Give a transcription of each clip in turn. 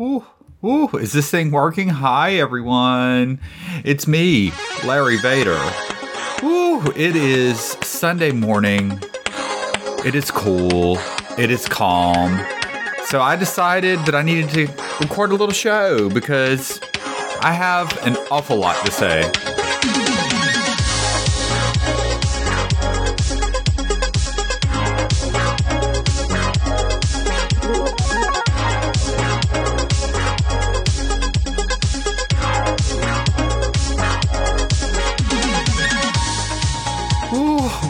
Ooh, ooh, is this thing working? Hi, everyone. It's me, Larry Vader. Ooh, it is Sunday morning. It is cool. It is calm. So I decided that I needed to record a little show because I have an awful lot to say.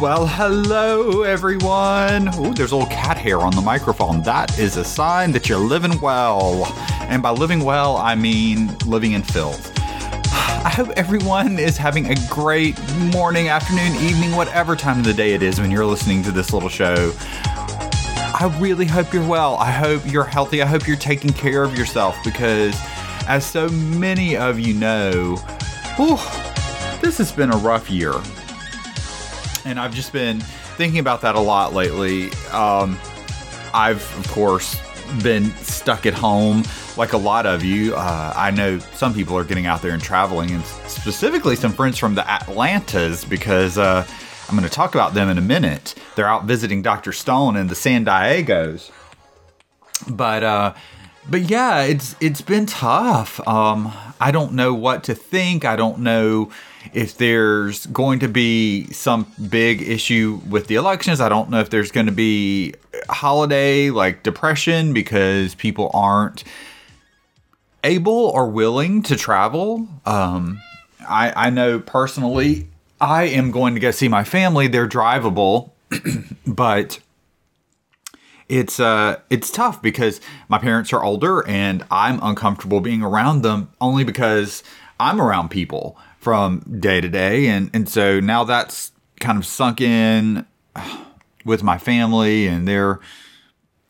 Well, hello everyone. Ooh, there's little cat hair on the microphone. That is a sign that you're living well. And by living well, I mean living in filth. I hope everyone is having a great morning, afternoon, evening, whatever time of the day it is when you're listening to this little show. I really hope you're well. I hope you're healthy. I hope you're taking care of yourself because, as so many of you know, whew, this has been a rough year and I've just been thinking about that a lot lately. Um, I've, of course, been stuck at home like a lot of you. Uh, I know some people are getting out there and traveling, and specifically some friends from the Atlantas because uh, I'm going to talk about them in a minute. They're out visiting Dr. Stone and the San Diegos. But uh, but yeah, it's it's been tough. Um, I don't know what to think. I don't know if there's going to be some big issue with the elections. I don't know if there's going to be holiday like depression because people aren't able or willing to travel. Um, I, I know personally, I am going to go see my family. They're drivable, but it's uh it's tough because my parents are older and I'm uncomfortable being around them only because I'm around people from day to day and and so now that's kind of sunk in with my family and they're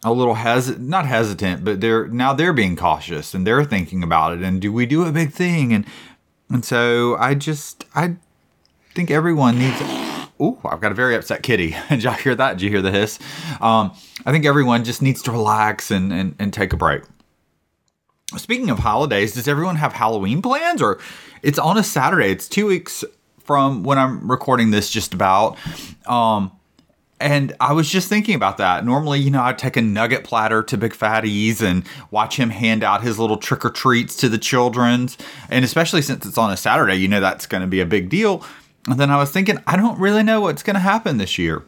a little hesitant not hesitant but they're now they're being cautious and they're thinking about it and do we do a big thing and and so I just I think everyone needs Oh, I've got a very upset kitty. Did y'all hear that? Did you hear the hiss? Um, I think everyone just needs to relax and, and, and take a break. Speaking of holidays, does everyone have Halloween plans? Or it's on a Saturday. It's two weeks from when I'm recording this, just about. Um, and I was just thinking about that. Normally, you know, I'd take a nugget platter to Big Fatty's and watch him hand out his little trick or treats to the children's. And especially since it's on a Saturday, you know, that's going to be a big deal. And then I was thinking, I don't really know what's going to happen this year.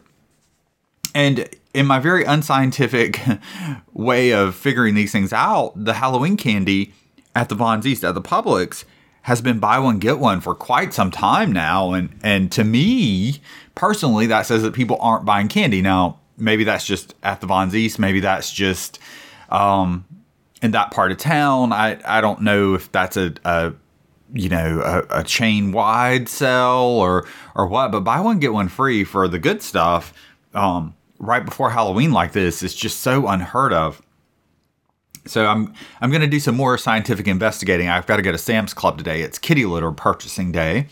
And in my very unscientific way of figuring these things out, the Halloween candy at the Vons East, at the Publix, has been buy one get one for quite some time now. And and to me personally that says that people aren't buying candy. Now maybe that's just at the Vons East. Maybe that's just um, in that part of town. I I don't know if that's a, a you know a, a chain wide sell or or what but buy one get one free for the good stuff. Um, right before Halloween like this is just so unheard of so I'm I'm going to do some more scientific investigating. I've got to go to Sam's Club today. It's kitty litter purchasing day,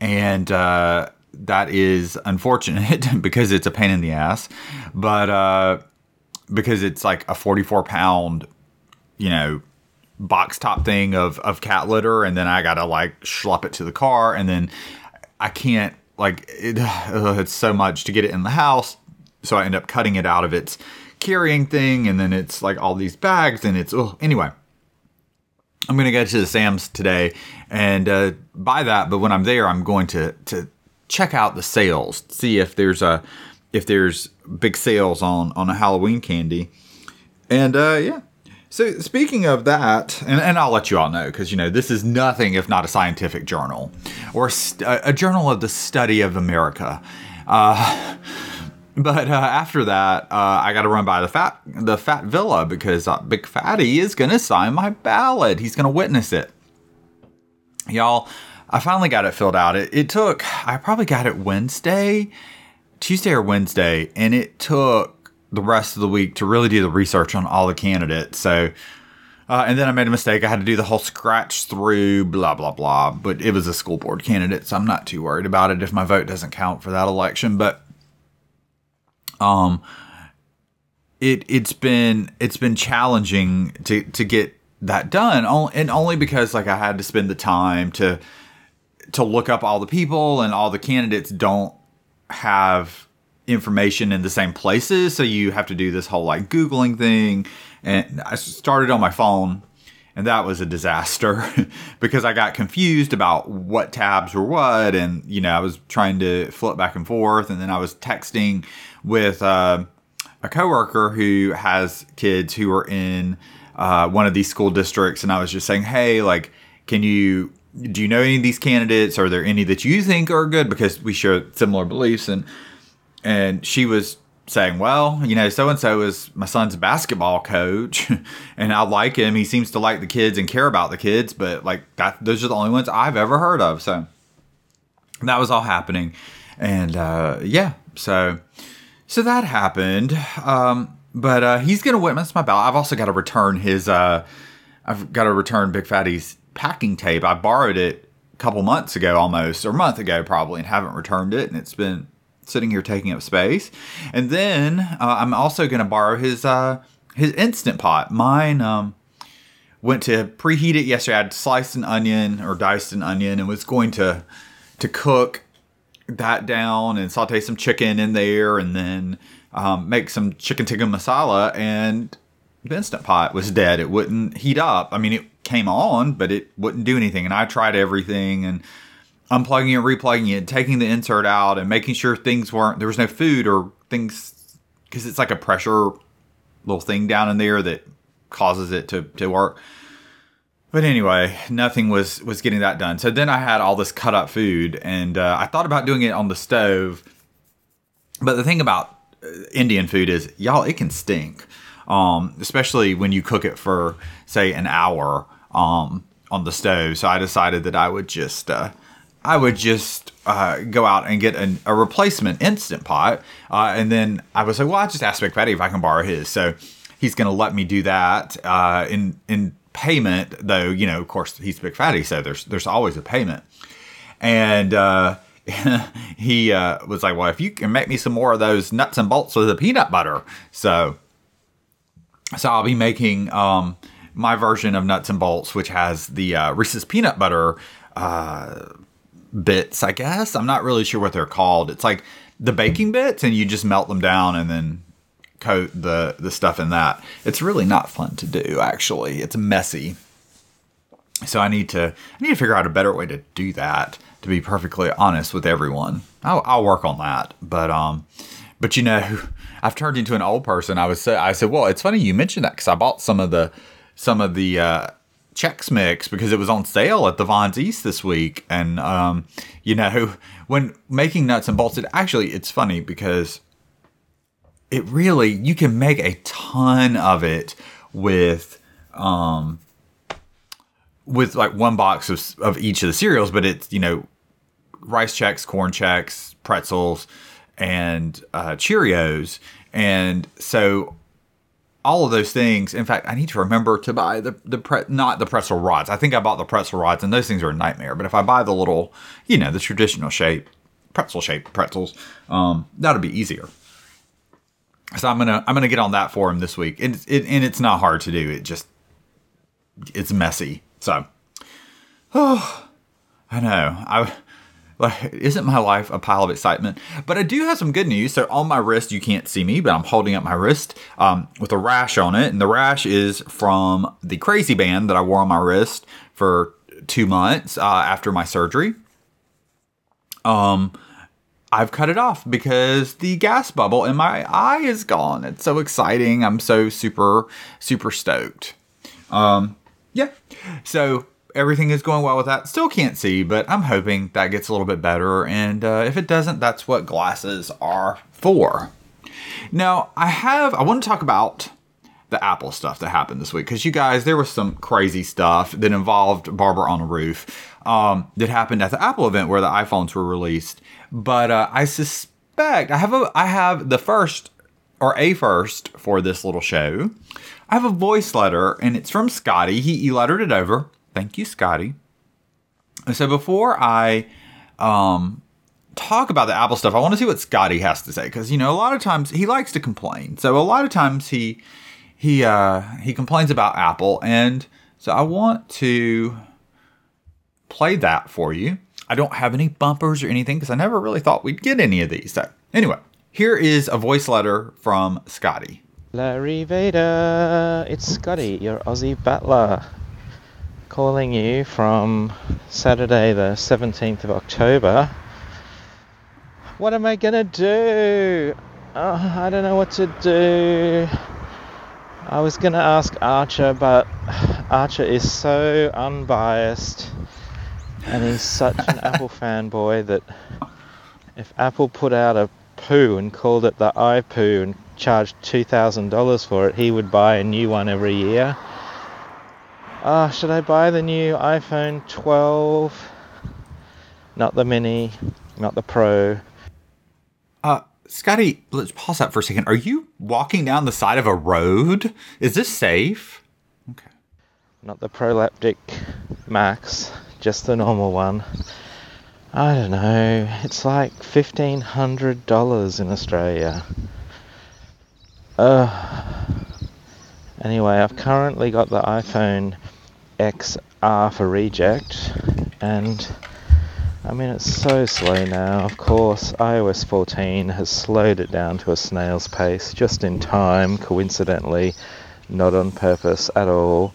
and uh, that is unfortunate because it's a pain in the ass. But uh, because it's like a 44 pound, you know, box top thing of of cat litter, and then I got to like schlep it to the car, and then I can't like it, it's so much to get it in the house, so I end up cutting it out of its carrying thing, and then it's like all these bags, and it's oh anyway. I'm gonna go to the Sam's today and uh, buy that, but when I'm there, I'm going to to check out the sales, see if there's a if there's big sales on on a Halloween candy, and uh, yeah. So speaking of that, and, and I'll let you all know because you know this is nothing if not a scientific journal or a, a journal of the study of America. Uh, but uh, after that, uh, I got to run by the fat the fat villa because uh, Big Fatty is gonna sign my ballot. He's gonna witness it, y'all. I finally got it filled out. It, it took I probably got it Wednesday, Tuesday or Wednesday, and it took the rest of the week to really do the research on all the candidates. So. Uh, and then I made a mistake. I had to do the whole scratch through, blah, blah, blah. But it was a school board candidate, so I'm not too worried about it if my vote doesn't count for that election. But um, it it's been it's been challenging to to get that done, and only because like I had to spend the time to to look up all the people and all the candidates don't have information in the same places, so you have to do this whole like googling thing. And I started on my phone and that was a disaster because I got confused about what tabs were what, and you know I was trying to flip back and forth, and then I was texting with uh, a coworker who has kids who are in uh, one of these school districts, and I was just saying, hey, like, can you do you know any of these candidates? Are there any that you think are good because we share similar beliefs? And and she was saying, well, you know, so and so is my son's basketball coach, and I like him. He seems to like the kids and care about the kids, but like that, those are the only ones I've ever heard of. So that was all happening, and uh, yeah, so so that happened. Um, but uh, he's gonna witness my ballot. I've also got to return his. Uh, I've got to return Big Fatty's packing tape. I borrowed it a couple months ago, almost or a month ago, probably, and haven't returned it, and it's been sitting here taking up space. And then uh, I'm also going to borrow his uh, his instant pot. Mine um, went to preheat it yesterday. I had sliced an onion or diced an onion and was going to to cook that down and saute some chicken in there and then um, make some chicken tikka masala. And the instant pot was dead. It wouldn't heat up. I mean, it came on, but it wouldn't do anything. And I tried everything and unplugging it, replugging it, taking the insert out, and making sure things weren't there was no food or things because it's like a pressure little thing down in there that causes it to to work. But anyway, nothing was was getting that done. So then I had all this cut up food, and uh, I thought about doing it on the stove. But the thing about uh, Indian food is, y'all, it can stink, um, especially when you cook it for say an hour um, on the stove. So I decided that I would just uh, I would just uh, go out and get an, a replacement instant pot, uh, and then I was like, well, I just asked McFaddy if I can borrow his, so he's going to let me do that uh, in in payment. Though you know, of course, he's McFaddy, so there's there's always a payment, and uh, he uh, was like, well, if you can make me some more of those nuts and bolts with the peanut butter, so so I'll be making. Um, my version of nuts and bolts, which has the uh, Reese's peanut butter uh, bits, I guess. I'm not really sure what they're called. It's like the baking bits, and you just melt them down and then coat the the stuff in that. It's really not fun to do. Actually, it's messy. So I need to I need to figure out a better way to do that. To be perfectly honest with everyone, I'll, I'll work on that. But um, but you know, I've turned into an old person. I was say I said, well, it's funny you mentioned that because I bought some of the some of the uh, Chex Mix because it was on sale at the Vons East this week. And, um, you know, when making nuts and bolts, it actually, it's funny because it really, you can make a ton of it with, um, with like one box of, of each of the cereals, but it's, you know, rice Chex, corn Chex, pretzels, and uh, Cheerios. And so all of those things. In fact, I need to remember to buy the the pre, not the pretzel rods. I think I bought the pretzel rods, and those things are a nightmare. But if I buy the little, you know, the traditional shape, pretzel shaped pretzels, um, that'll be easier. So I'm gonna I'm gonna get on that for him this week. It, it and it's not hard to do. It just it's messy. So, oh, I know. I like, isn't my life a pile of excitement? But I do have some good news. So on my wrist, you can't see me, but I'm holding up my wrist um, with a rash on it, and the rash is from the crazy band that I wore on my wrist for two months uh, after my surgery. Um, I've cut it off because the gas bubble in my eye is gone. It's so exciting. I'm so super super stoked. Um, yeah. So everything is going well with that. Still can't see, but I'm hoping that gets a little bit better. And uh, if it doesn't, that's what glasses are for. Now, I have, I want to talk about the Apple stuff that happened this week because you guys, there was some crazy stuff that involved Barber on a Roof um, that happened at the Apple event where the iPhones were released. But uh, I suspect I have a, I have the first or a first for this little show. I have a voice letter and it's from Scotty. He, he lettered it over. Thank you, Scotty. So before I um, talk about the Apple stuff, I want to see what Scotty has to say because you know a lot of times he likes to complain. So a lot of times he he uh, he complains about Apple, and So I want to play that for you. I don't have any bumpers or anything because I never really thought we'd get any of these. So, anyway, here is a voice letter from Scotty. Larry Vader, it's Scotty, your Aussie battler, calling you from Saturday, the 17th of October. What am I gonna do? Oh, I don't know what to do. I was gonna ask Archer, but Archer is so unbiased and he's such an Apple fanboy that if Apple put out a poo and called it the iPoo and charged $2,000 for it, he would buy a new one every year. Ah, should I buy the new iPhone 12? Not the mini, not the Pro. Uh, Scotty, let's pause that for a second. Are you walking down the side of a road? Is this safe? Okay. Not the Prolaptic Max, just the normal one. I don't know. It's like $1,500 in Australia. Uh, anyway, I've currently got the iPhone XR for reject, and I mean, it's so slow now. Of course, iOS 14 has slowed it down to a snail's pace just in time, coincidentally, not on purpose at all,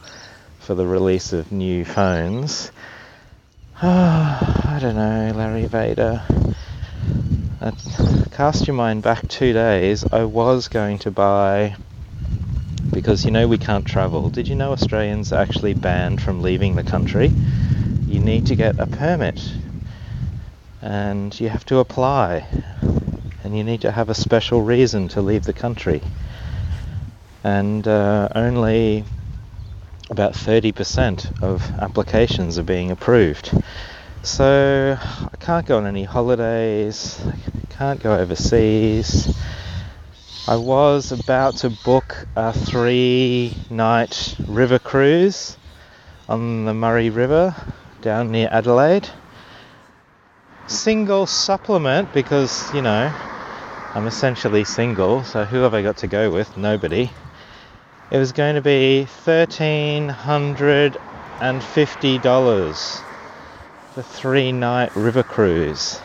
for the release of new phones. I don't know, Larry Vader. Uh, cast your mind back two days. I was going to buy because you know we can't travel. Did you know Australians are actually banned from leaving the country? You need to get a permit and you have to apply and you need to have a special reason to leave the country. And uh, only about 30% of applications are being approved. So I can't go on any holidays, I can't go overseas. I was about to book a three night river cruise on the Murray River down near Adelaide. Single supplement because, you know, I'm essentially single, so who have I got to go with? Nobody. It was going to be $1,350 for three night river cruise.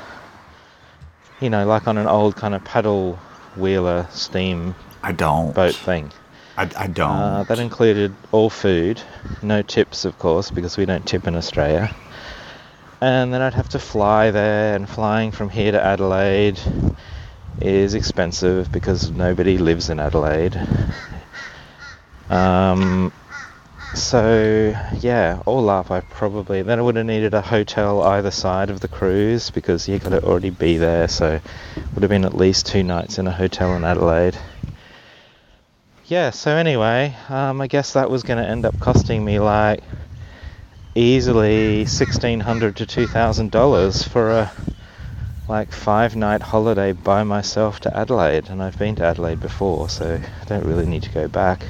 You know, like on an old kind of paddle wheeler steam I don't boat thing. I, I don't. Uh, that included all food, no tips, of course, because we don't tip in Australia. And then I'd have to fly there, and flying from here to Adelaide is expensive because nobody lives in Adelaide. Um, so yeah, all up, I probably then I would have needed a hotel either side of the cruise because you got to already be there. So would have been at least two nights in a hotel in Adelaide. Yeah. So anyway, um, I guess that was going to end up costing me like easily sixteen hundred to two thousand dollars for a like five night holiday by myself to Adelaide, and I've been to Adelaide before, so I don't really need to go back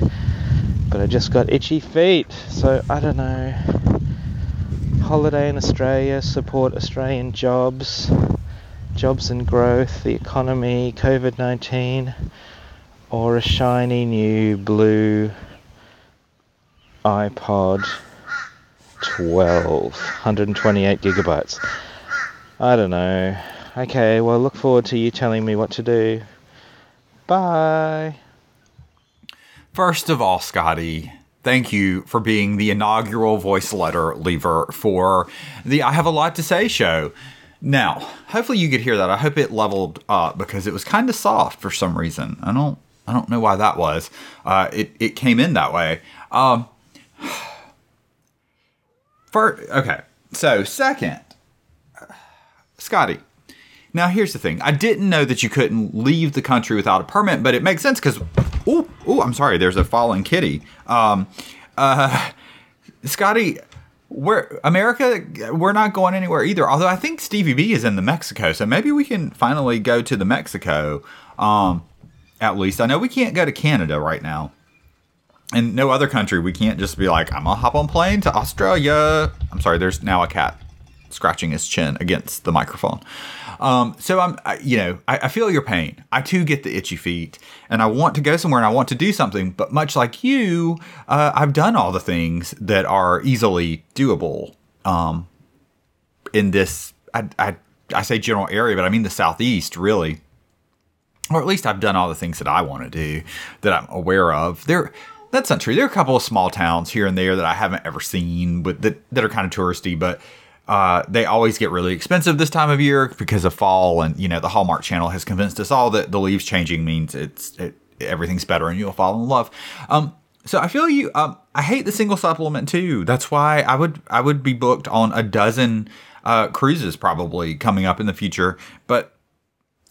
but I just got itchy feet, so I don't know. Holiday in Australia, support Australian jobs, jobs and growth, the economy, COVID 19, or a shiny new blue iPod 12, 128 gigabytes. I don't know. Okay, well, look forward to you telling me what to do. Bye. First of all, Scotty, thank you for being the inaugural voice letter lever for the I Have a Lot to Say show. Now, hopefully you could hear that. I hope it leveled up because it was kind of soft for some reason. I don't I don't know why that was. Uh, it it came in that way. Um, for okay, so second, Scotty. Now here's the thing. I didn't know that you couldn't leave the country without a permit, but it makes sense because Oh, oh, I'm sorry. There's a fallen kitty. Um, uh, Scotty, we're America. We're not going anywhere either. Although I think Stevie B is in the Mexico, so maybe we can finally go to the Mexico. Um, at least I know we can't go to Canada right now, and no other country. We can't just be like, I'm gonna hop on plane to Australia. I'm sorry. There's now a cat scratching his chin against the microphone. Um, so I'm, I, you know, I, I, feel your pain. I too get the itchy feet, and I want to go somewhere and I want to do something. But much like you, uh, I've done all the things that are easily doable um, in this. I, I I say general area, but I mean the southeast, really. Or at least I've done all the things that I want to do that I'm aware of. There, that's not true. There are a couple of small towns here and there that I haven't ever seen, but that that are kind of touristy. But uh, they always get really expensive this time of year because of fall, and you know the Hallmark Channel has convinced us all that the leaves changing means it's it, everything's better and you'll fall in love. Um, so I feel you. Um, I hate the single supplement too. That's why I would I would be booked on a dozen uh, cruises probably coming up in the future, but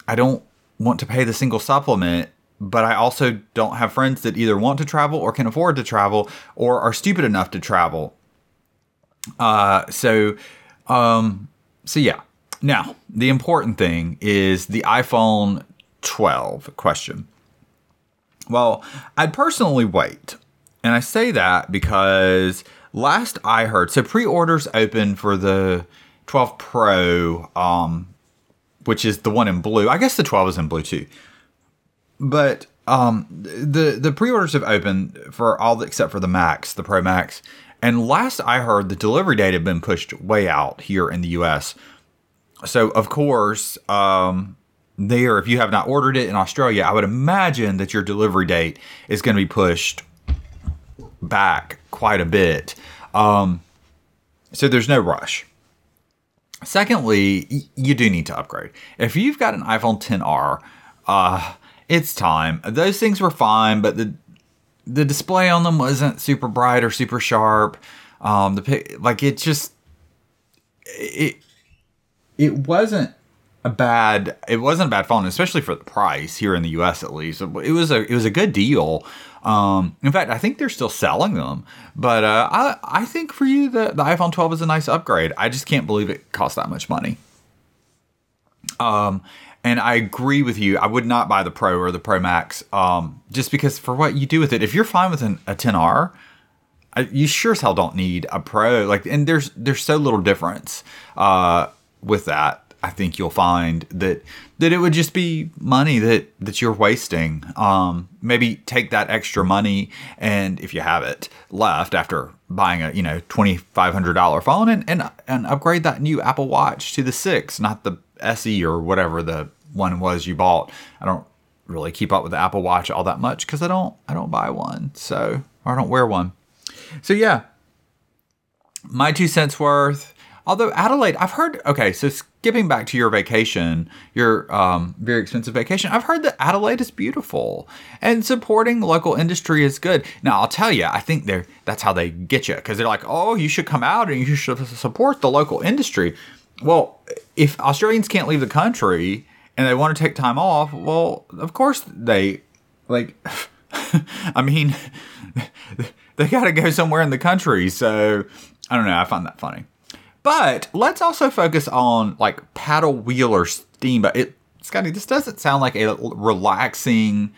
I don't want to pay the single supplement. But I also don't have friends that either want to travel or can afford to travel or are stupid enough to travel. Uh, so um, so yeah. Now, the important thing is the iPhone 12 question. Well, I'd personally wait. And I say that because last I heard, so pre-orders open for the 12 Pro, um, which is the one in blue. I guess the 12 is in blue too. But um, the the pre-orders have opened for all except for the Max, the Pro Max, and last I heard, the delivery date had been pushed way out here in the US. So, of course, um, there, if you have not ordered it in Australia, I would imagine that your delivery date is going to be pushed back quite a bit. Um, so, there's no rush. Secondly, you do need to upgrade. If you've got an iPhone 10R, uh, it's time. Those things were fine, but the the display on them wasn't super bright or super sharp. Um, the like it just it it wasn't a bad it wasn't a bad phone, especially for the price here in the U.S. at least. It was a it was a good deal. Um, in fact, I think they're still selling them. But uh, I I think for you the the iPhone 12 is a nice upgrade. I just can't believe it cost that much money. Um, and I agree with you. I would not buy the Pro or the Pro Max, um, just because for what you do with it. If you're fine with an, a 10R, I, you sure as hell don't need a Pro. Like, and there's there's so little difference uh, with that. I think you'll find that that it would just be money that that you're wasting. Um, maybe take that extra money and if you have it left after buying a you know twenty five hundred dollar phone and, and and upgrade that new Apple Watch to the six, not the SE or whatever the one was you bought. I don't really keep up with the Apple Watch all that much because I don't I don't buy one, so I don't wear one. So yeah, my two cents worth. Although Adelaide, I've heard. Okay, so skipping back to your vacation, your um, very expensive vacation, I've heard that Adelaide is beautiful and supporting local industry is good. Now I'll tell you, I think they're that's how they get you because they're like, oh, you should come out and you should support the local industry. Well, if Australians can't leave the country and they want to take time off, well, of course they like I mean they got to go somewhere in the country. So, I don't know, I find that funny. But let's also focus on like paddle wheeler steamboat. It Scotty, this doesn't sound like a relaxing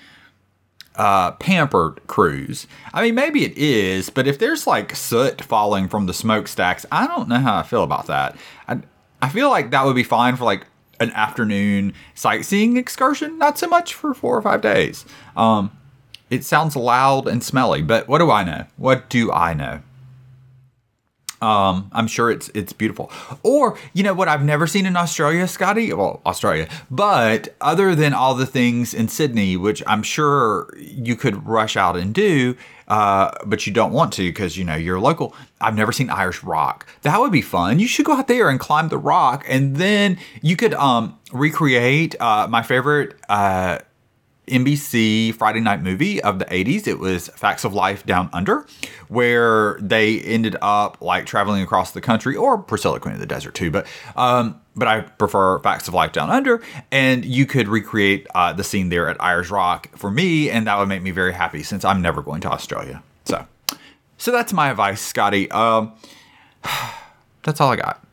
uh, pampered cruise. I mean, maybe it is, but if there's like soot falling from the smokestacks, I don't know how I feel about that. I, I feel like that would be fine for like an afternoon sightseeing excursion, not so much for four or five days. Um, it sounds loud and smelly, but what do I know? What do I know? Um, I'm sure it's it's beautiful. Or you know what I've never seen in Australia, Scotty? Well, Australia, but other than all the things in Sydney, which I'm sure you could rush out and do, uh, but you don't want to because you know you're local. I've never seen Ayers Rock. That would be fun. You should go out there and climb the rock, and then you could um, recreate uh, my favorite. Uh, NBC Friday night movie of the 80s. It was Facts of Life Down Under, where they ended up like traveling across the country, or Priscilla Queen of the Desert too. But um, but I prefer Facts of Life Down Under, and you could recreate uh, the scene there at Ayers Rock for me, and that would make me very happy since I'm never going to Australia. So, so that's my advice, Scotty. Um, that's all I got.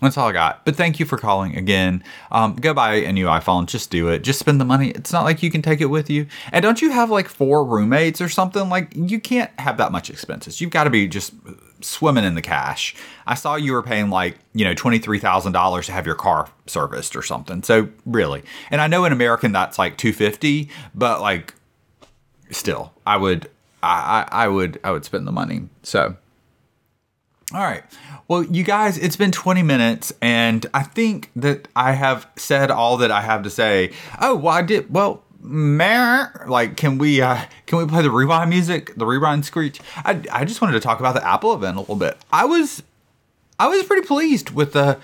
That's all I got. But thank you for calling again. Um, go buy a new iPhone. Just do it. Just spend the money. It's not like you can take it with you. And don't you have like four roommates or something? Like you can't have that much expenses. You've got to be just swimming in the cash. I saw you were paying like, you know, $23,000 to have your car serviced or something. So really, and I know in American that's like 250, but like still, I would, I, I, I would, I would spend the money. So, all right. Well, you guys, it's been 20 minutes, and I think that I have said all that I have to say. Oh, well, I did. Well, Meh. Like, can we uh, can we play the rewind music, the rewind screech? I, I just wanted to talk about the Apple event a little bit. I was I was pretty pleased with the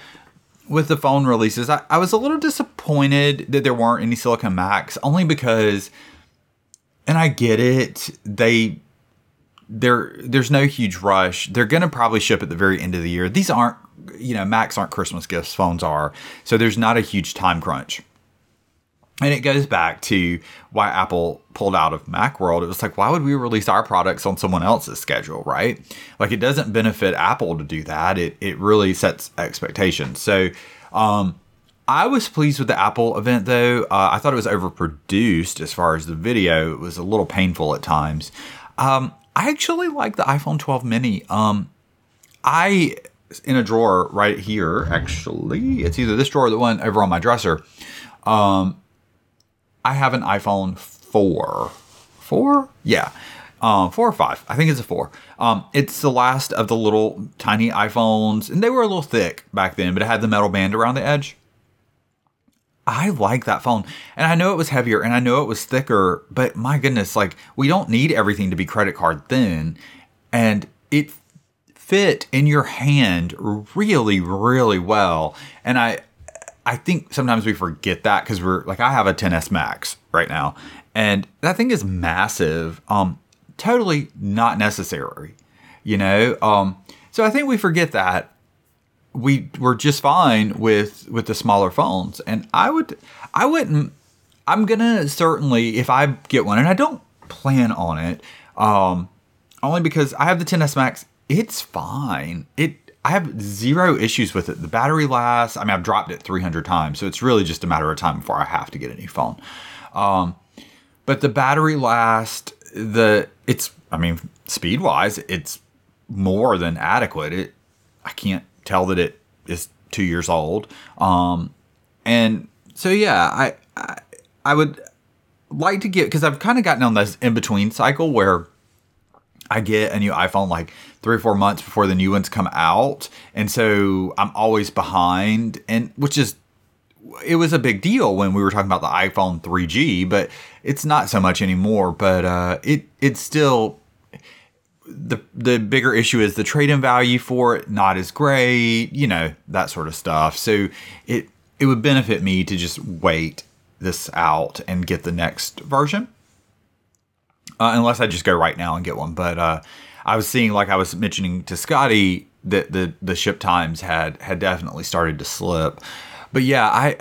with the phone releases. I, I was a little disappointed that there weren't any Silicon Macs, only because, and I get it, they there there's no huge rush. They're gonna probably ship at the very end of the year. These aren't you know Macs aren't Christmas gifts. Phones are, so there's not a huge time crunch. And it goes back to why Apple pulled out of Macworld. It was like, why would we release our products on someone else's schedule, right? Like, it doesn't benefit Apple to do that. It, it really sets expectations. So, um, I was pleased with the Apple event, though. Uh, I thought it was overproduced as far as the video. It was a little painful at times. Um, I actually like the iPhone 12 mini. Um, I, in a drawer right here, actually, it's either this drawer or the one over on my dresser. Um, I have an iPhone 4. 4? Yeah. Um, four or five. I think it's a four. Um, it's the last of the little tiny iPhones, and they were a little thick back then, but it had the metal band around the edge. I like that phone, and I know it was heavier, and I know it was thicker, but my goodness, like we don't need everything to be credit card thin, and it fit in your hand really, really well. And I, I think sometimes we forget that because we're like I have a 10s Max right now, and that thing is massive. Um, totally not necessary, you know. Um, so I think we forget that we were just fine with with the smaller phones, and I would I wouldn't. I'm gonna certainly if I get one, and I don't plan on it, um, only because I have the 10s Max. It's fine. It I have zero issues with it. The battery lasts. I mean, I've dropped it 300 times, so it's really just a matter of time before I have to get a new phone. Um, but the battery lasts. The it's. I mean, speed wise, it's more than adequate. It. I can't tell that it is two years old. Um, and so yeah, I, I I would like to get because I've kind of gotten on this in between cycle where I get a new iPhone like three or four months before the new ones come out. And so I'm always behind, and which is, it was a big deal when we were talking about the iPhone 3G, but it's not so much anymore. But uh, it it's still the the bigger issue is the trade in value for it not as great, you know that sort of stuff. So it it would benefit me to just wait this out and get the next version uh, unless I just go right now and get one. But uh, I was seeing, like I was mentioning to Scotty, that the the ship times had had definitely started to slip. But yeah, I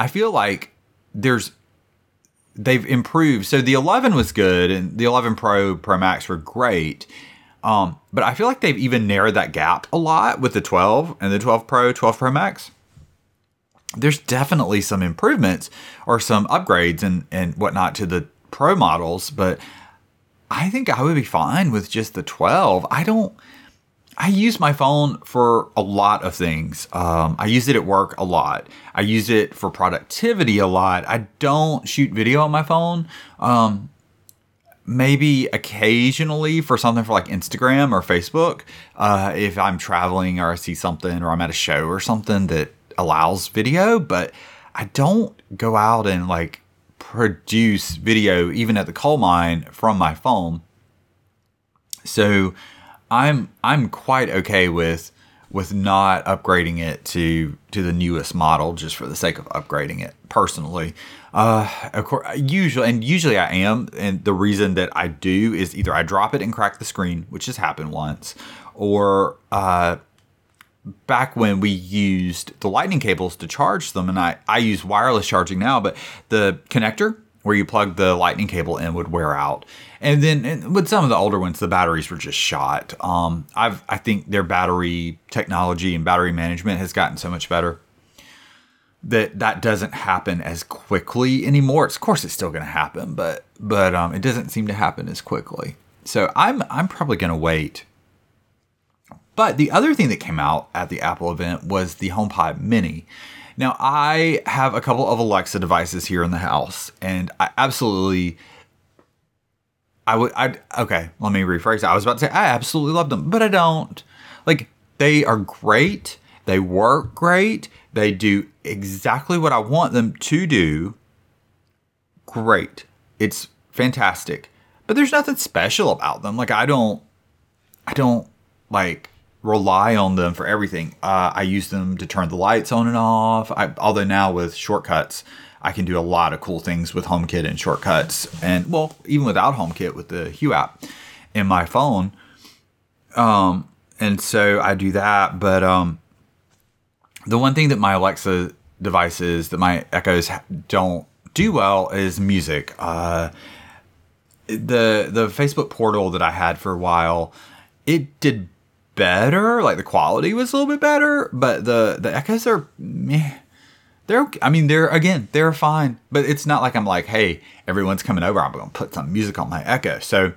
I feel like there's they've improved. So the 11 was good, and the 11 Pro Pro Max were great. Um, but I feel like they've even narrowed that gap a lot with the 12 and the 12 Pro, 12 Pro Max. There's definitely some improvements or some upgrades and and whatnot to the Pro models, but I think I would be fine with just the 12. I don't. I use my phone for a lot of things. Um, I use it at work a lot. I use it for productivity a lot. I don't shoot video on my phone. Um, maybe occasionally for something for like Instagram or Facebook. Uh, if I'm traveling or I see something or I'm at a show or something that allows video, but I don't go out and like produce video even at the coal mine from my phone. So I'm I'm quite okay with with not upgrading it to to the newest model just for the sake of upgrading it personally. Uh, of course, usually and usually I am, and the reason that I do is either I drop it and crack the screen, which has happened once, or uh, back when we used the lightning cables to charge them and I, I use wireless charging now but the connector where you plug the lightning cable in would wear out. And then and with some of the older ones the batteries were just shot. Um, I've, i think their battery technology and battery management has gotten so much better that that doesn't happen as quickly anymore. It's, of course it's still going to happen but but um, it doesn't seem to happen as quickly. So i'm i'm probably going to wait. But the other thing that came out at the Apple event was the HomePod Mini. Now, I have a couple of Alexa devices here in the house, and I absolutely. I would. I okay. Let me rephrase. I was about to say I absolutely love them, but I don't. Like they are great. They work great. They do exactly what I want them to do. Great. It's fantastic. But there's nothing special about them. Like I don't. I don't like rely on them for everything. Uh, I use them to turn the lights on and off. I, although now with shortcuts, I can do a lot of cool things with HomeKit and shortcuts, and well, even without HomeKit with the Hue app in my phone. Um, and so I do that. But um, the one thing that my Alexa devices, that my Echoes don't do well, is music. Uh, the the Facebook portal that I had for a while, it did better. Like the quality was a little bit better, but the the echoes are meh. They're I mean they're again they're fine, but it's not like I'm like hey everyone's coming over I'm gonna put some music on my Echo. So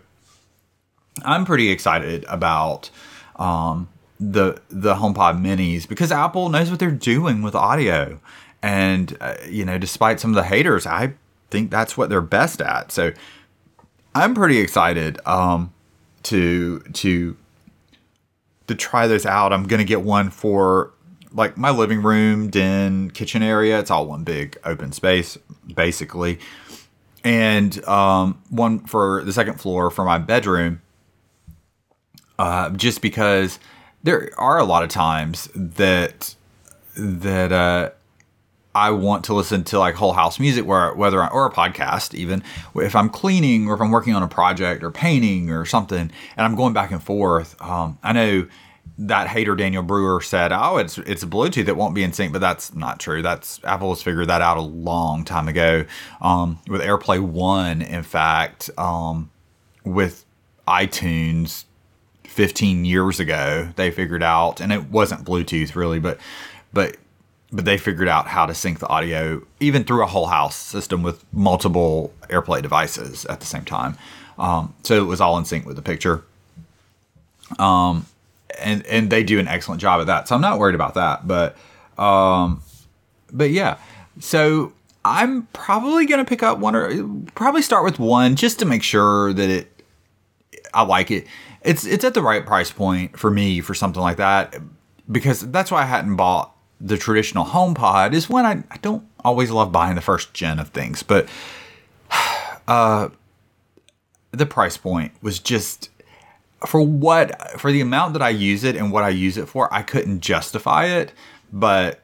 I'm pretty excited about um, the the HomePod Minis because Apple knows what they're doing with audio, and uh, you know despite some of the haters, I think that's what they're best at. So I'm pretty excited um, to to to try those out. I'm gonna get one for like my living room, den, kitchen area. It's all one big open space, basically, and um, one for the second floor for my bedroom. Uh, just because there are a lot of times that that uh, I want to listen to like whole house music, where whether I, or a podcast, even if I'm cleaning or if I'm working on a project or painting or something, and I'm going back and forth. Um, I know that hater Daniel Brewer said, "Oh, it's it's Bluetooth that won't be in sync," but that's not true. That's Apple has figured that out a long time ago um, with AirPlay One. In fact, um, with iTunes 15 years ago, they figured out, and it wasn't Bluetooth really, but but but they figured out how to sync the audio even through a whole house system with multiple AirPlay devices at the same time. Um, so it was all in sync with the picture. Um, and and they do an excellent job at that. So I'm not worried about that. But um, but yeah. So I'm probably gonna pick up one or probably start with one just to make sure that it I like it. It's it's at the right price point for me for something like that because that's why I hadn't bought the traditional HomePod is when I, I don't always love buying the first gen of things, but uh, the price point was just for what for the amount that I use it and what I use it for, I couldn't justify it. But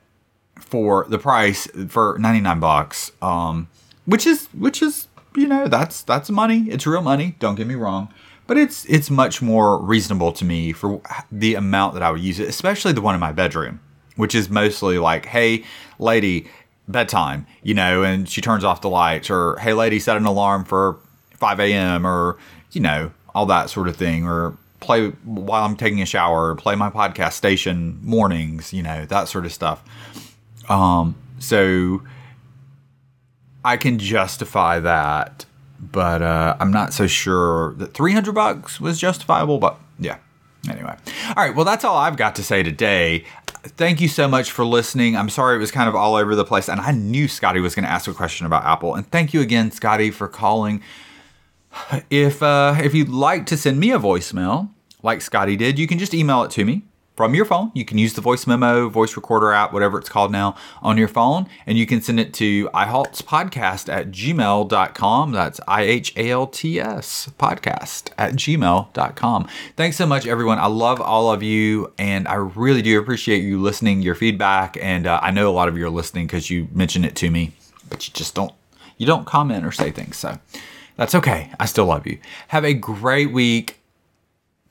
for the price for 99 bucks, um, which is which is you know that's that's money. It's real money. Don't get me wrong, but it's it's much more reasonable to me for the amount that I would use it, especially the one in my bedroom which is mostly like, hey, lady, bedtime, you know, and she turns off the lights, or hey, lady, set an alarm for 5 a.m., or, you know, all that sort of thing, or play while I'm taking a shower, or play my podcast station mornings, you know, that sort of stuff. Um, so I can justify that, but uh, I'm not so sure that 300 bucks was justifiable, but yeah. Anyway, all right. Well, that's all I've got to say today thank you so much for listening. I'm sorry it was kind of all over the place, and I knew Scotty was going to ask a question about Apple. And thank you again, Scotty, for calling. If uh, if you'd like to send me a voicemail like Scotty did, you can just email it to me from your phone. You can use the voice memo, voice recorder app, whatever it's called now, on your phone. And you can send it to ihaltspodcast at gmail.com. That's I H A L T S podcast at gmail.com. Thanks so much, everyone. I love all of you. And I really do appreciate you listening, your feedback. And uh, I know a lot of you are listening because you mentioned it to me, but you just don't. You don't comment or say things, so that's okay. I still love you. Have a great week.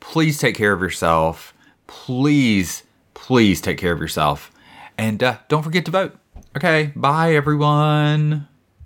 Please take care of yourself please, please take care of yourself. And uh, don't forget to vote. Okay, bye everyone.